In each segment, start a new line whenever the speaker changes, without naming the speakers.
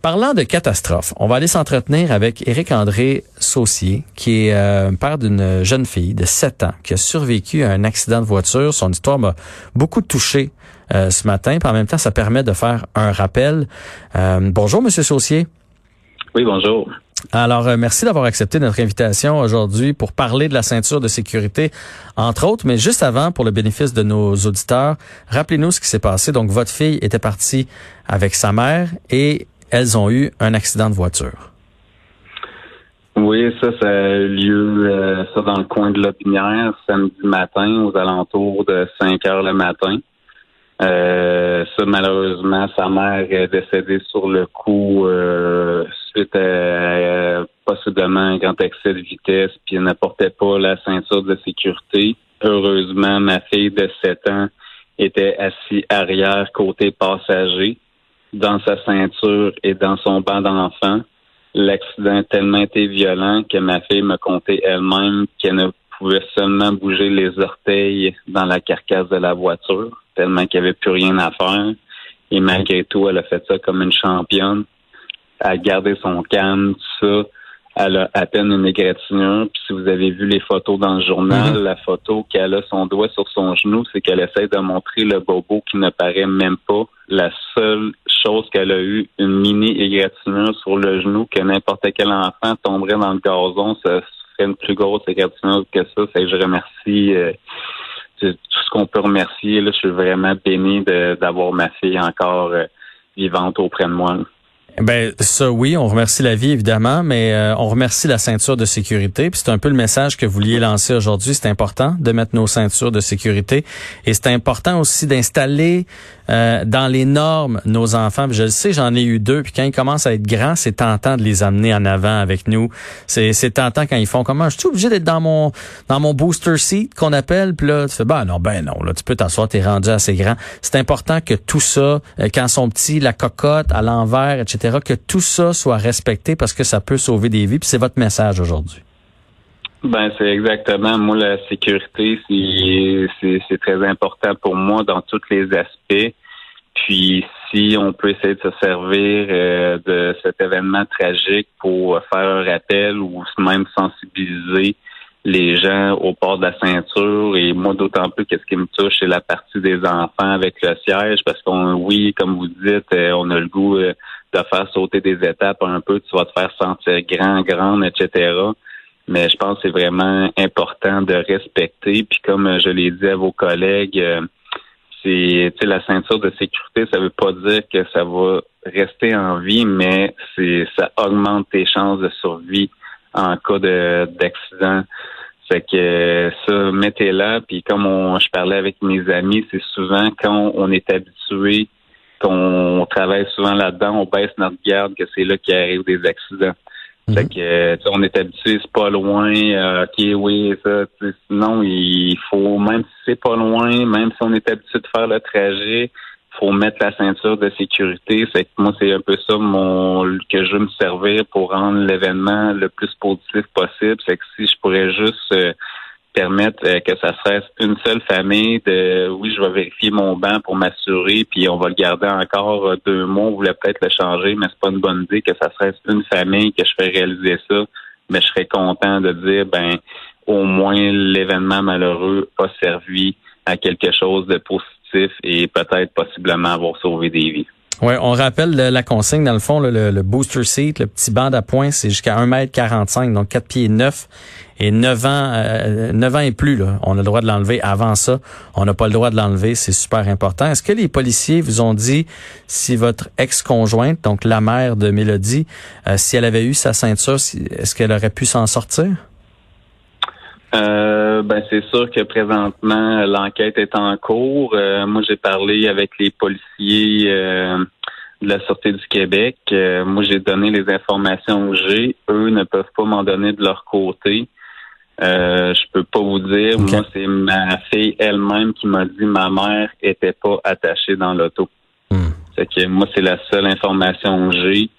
Parlant de catastrophe, on va aller s'entretenir avec Éric-André Saucier, qui est euh, père d'une jeune fille de 7 ans qui a survécu à un accident de voiture. Son histoire m'a beaucoup touché euh, ce matin. Puis en même temps, ça permet de faire un rappel. Euh, bonjour, Monsieur Saucier.
Oui, bonjour.
Alors, merci d'avoir accepté notre invitation aujourd'hui pour parler de la ceinture de sécurité, entre autres. Mais juste avant, pour le bénéfice de nos auditeurs, rappelez-nous ce qui s'est passé. Donc, votre fille était partie avec sa mère et elles ont eu un accident de voiture.
Oui, ça, ça a eu lieu euh, ça dans le coin de l'Opinière, samedi matin, aux alentours de 5 heures le matin. Euh, ça, malheureusement, sa mère est décédée sur le coup euh, suite à possiblement un grand excès de vitesse, puis elle n'apportait pas la ceinture de sécurité. Heureusement, ma fille de 7 ans était assise arrière côté passager dans sa ceinture et dans son banc d'enfant. L'accident a tellement été violent que ma fille me contait elle-même qu'elle ne pouvait seulement bouger les orteils dans la carcasse de la voiture, tellement qu'il n'y avait plus rien à faire. Et malgré tout, elle a fait ça comme une championne. Elle a gardé son calme, tout ça. Elle a à peine une égratignure. Puis si vous avez vu les photos dans le journal, la photo qu'elle a son doigt sur son genou, c'est qu'elle essaie de montrer le bobo qui ne paraît même pas. La seule chose qu'elle a eu, une mini égratignure sur le genou, que n'importe quel enfant tomberait dans le gazon, ça serait une plus grosse égratignure que ça. Fait que je remercie euh, qu'on peut remercier. Là, je suis vraiment béni d'avoir ma fille encore euh, vivante auprès de moi.
Ben ça oui, on remercie la vie évidemment, mais euh, on remercie la ceinture de sécurité. Puis c'est un peu le message que vous vouliez lancer aujourd'hui. C'est important de mettre nos ceintures de sécurité et c'est important aussi d'installer euh, dans les normes nos enfants. je le sais, j'en ai eu deux. Puis quand ils commencent à être grands, c'est tentant de les amener en avant avec nous. C'est c'est tentant quand ils font comment Je suis obligé d'être dans mon dans mon booster seat qu'on appelle. Puis là tu fais ben non ben non là tu peux t'asseoir, t'es rendu assez grand. C'est important que tout ça, euh, quand ils sont petits, la cocotte à l'envers, etc que tout ça soit respecté parce que ça peut sauver des vies. Puis c'est votre message aujourd'hui.
Ben c'est exactement. Moi, la sécurité, c'est très important pour moi dans tous les aspects. Puis si on peut essayer de se servir euh, de cet événement tragique pour faire un rappel ou même sensibiliser les gens au port de la ceinture et moi d'autant plus qu'est-ce qui me touche c'est la partie des enfants avec le siège parce qu'on oui comme vous dites euh, on a le goût euh, de faire sauter des étapes un peu tu vas te faire sentir grand grande etc mais je pense que c'est vraiment important de respecter puis comme je l'ai dit à vos collègues euh, c'est la ceinture de sécurité ça veut pas dire que ça va rester en vie mais c'est ça augmente tes chances de survie en cas d'accident. Fait que ça, mettez-la. Puis comme je parlais avec mes amis, c'est souvent quand on est habitué, qu'on travaille souvent là-dedans, on baisse notre garde que c'est là qu'il arrive des accidents. Mhm. Fait que on est habitué, c'est pas loin, euh, ok, oui, ça. Sinon, il faut, même si c'est pas loin, même si on est habitué de faire le trajet, faut mettre la ceinture de sécurité. Fait que moi, c'est un peu ça mon que je veux me servir pour rendre l'événement le plus positif possible. C'est que si je pourrais juste euh, permettre euh, que ça reste une seule famille de oui, je vais vérifier mon banc pour m'assurer, puis on va le garder encore euh, deux mois, on voulait peut-être le changer, mais c'est pas une bonne idée que ça reste une famille, que je fais réaliser ça. Mais je serais content de dire ben au moins l'événement malheureux a servi à quelque chose de positif et peut-être possiblement avoir sauvé des vies.
Oui, on rappelle la consigne, dans le fond, le, booster seat, le petit banc d'appoint, c'est jusqu'à 1m45, donc 4 pieds 9 et 9 ans, euh, ans et plus. Là, on a le droit de l'enlever. Avant ça, on n'a pas le droit de l'enlever. C'est super important. Est-ce que les policiers vous ont dit si votre ex-conjointe, donc la mère de Mélodie, euh, si elle avait eu sa ceinture, est-ce qu'elle aurait pu s'en sortir?
Euh, ben c'est sûr que présentement l'enquête est en cours. Euh, moi j'ai parlé avec les policiers euh, de la Sûreté du Québec. Moi, j'ai donné les informations que j'ai. Eux ne peuvent pas m'en donner de leur côté. Euh, je peux pas vous dire. Moi, c'est ma fille elle-même qui m'a dit ma mère était pas attachée dans l'auto. Hmm. C'est que moi, c'est la seule information que j'ai.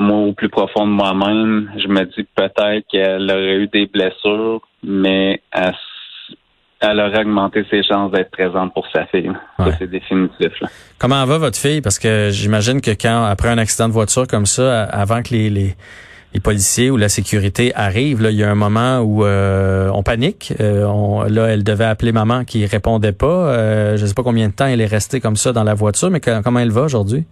Moi, au plus profond de moi-même, je me dis peut-être qu'elle aurait eu des blessures, mais elle, aurait augmenté ses chances d'être présente pour sa fille. Ça, c'est définitif.
Comment va votre fille? Parce que j'imagine que quand, après un accident de voiture comme ça, avant que les, les, les policiers ou la sécurité arrivent, là, il y a un moment où euh, on panique. Euh, on, là, elle devait appeler maman qui répondait pas. Euh, je ne sais pas combien de temps elle est restée comme ça dans la voiture, mais comment elle va aujourd'hui?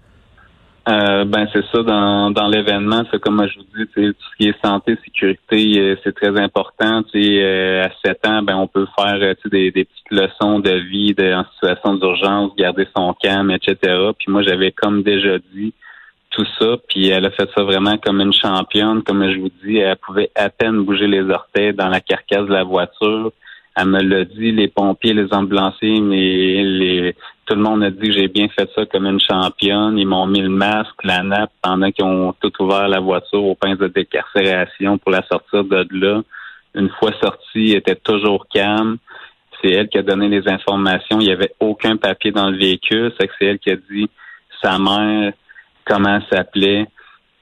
Euh, ben c'est ça dans, dans l'événement, c'est comme je vous dis, tout ce qui est santé, sécurité, euh, c'est très important. Euh, à 7 ans, ben on peut faire des, des petites leçons de vie de, en situation d'urgence, garder son calme, etc. Puis moi j'avais comme déjà dit tout ça, puis elle a fait ça vraiment comme une championne, comme je vous dis, elle pouvait à peine bouger les orteils dans la carcasse de la voiture. Elle me l'a dit, les pompiers, les ambulanciers, mais les, tout le monde a dit j'ai bien fait ça comme une championne. Ils m'ont mis le masque, la nappe, pendant qu'ils ont tout ouvert la voiture au pince de décarcération pour la sortir de là. Une fois sortie, elle était toujours calme. C'est elle qui a donné les informations. Il n'y avait aucun papier dans le véhicule. C'est elle qui a dit sa mère, comment elle s'appelait.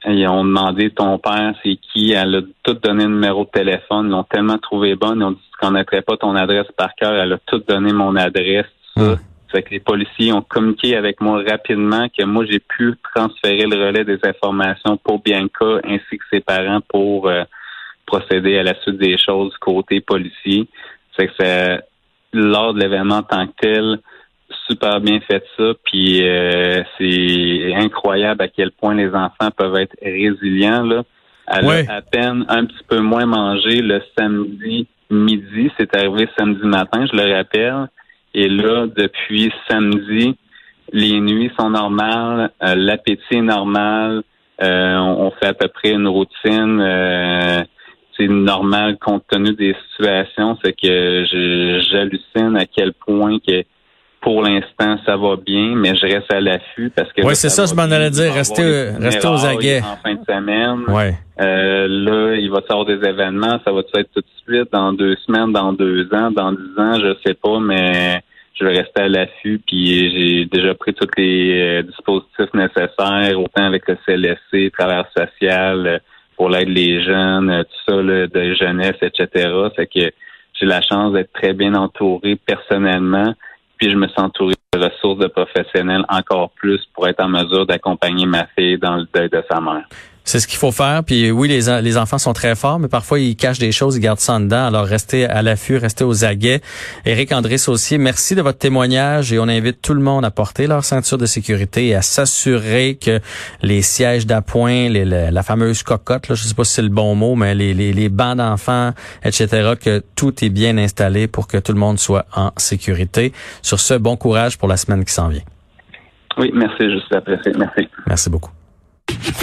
Ils ont demandé ton père, c'est qui? Elle a tout donné le numéro de téléphone. Ils l'ont tellement trouvé bonne. Ils ont dit qu'on connaîtrais pas ton adresse par cœur. Elle a tout donné mon adresse. Ça. Fait que les policiers ont communiqué avec moi rapidement que moi j'ai pu transférer le relais des informations pour Bianca ainsi que ses parents pour euh, procéder à la suite des choses côté policier. Fait que c'est lors de l'événement en tant que tel, super bien fait ça, puis euh, c'est incroyable à quel point les enfants peuvent être résilients. Là. Elle a à peine un petit peu moins mangé le samedi midi, c'est arrivé samedi matin, je le rappelle. Et là, depuis samedi, les nuits sont normales, euh, l'appétit est normal, euh, on, fait à peu près une routine. Euh, c'est normal compte tenu des situations, c'est que j'hallucine à quel point que pour l'instant, ça va bien, mais je reste à l'affût parce que.
Oui, c'est ça, je m'en allais dire. Rester, rester aux aguets.
En fin de semaine.
Ouais.
Euh, là, il va y avoir des événements. Ça va être tout de suite dans deux semaines, dans deux ans, dans dix ans, je sais pas, mais je vais rester à l'affût. Puis j'ai déjà pris tous les euh, dispositifs nécessaires, autant avec le CLSC, travers social, euh, pour l'aide des jeunes, tout ça, là, de jeunesse, etc. C'est que j'ai la chance d'être très bien entouré personnellement puis je me sens entouré de ressources de professionnels encore plus pour être en mesure d'accompagner ma fille dans le deuil de sa mère.
C'est ce qu'il faut faire. Puis oui, les, les enfants sont très forts, mais parfois ils cachent des choses, ils gardent ça en dedans. Alors restez à l'affût, restez aux aguets. Éric André Saucier, merci de votre témoignage et on invite tout le monde à porter leur ceinture de sécurité et à s'assurer que les sièges d'appoint, la, fameuse cocotte, là, je sais pas si c'est le bon mot, mais les, les, les bancs d'enfants, etc., que tout est bien installé pour que tout le monde soit en sécurité. Sur ce, bon courage pour la semaine qui s'en vient.
Oui, merci, je suis apprécié. Merci.
Merci beaucoup.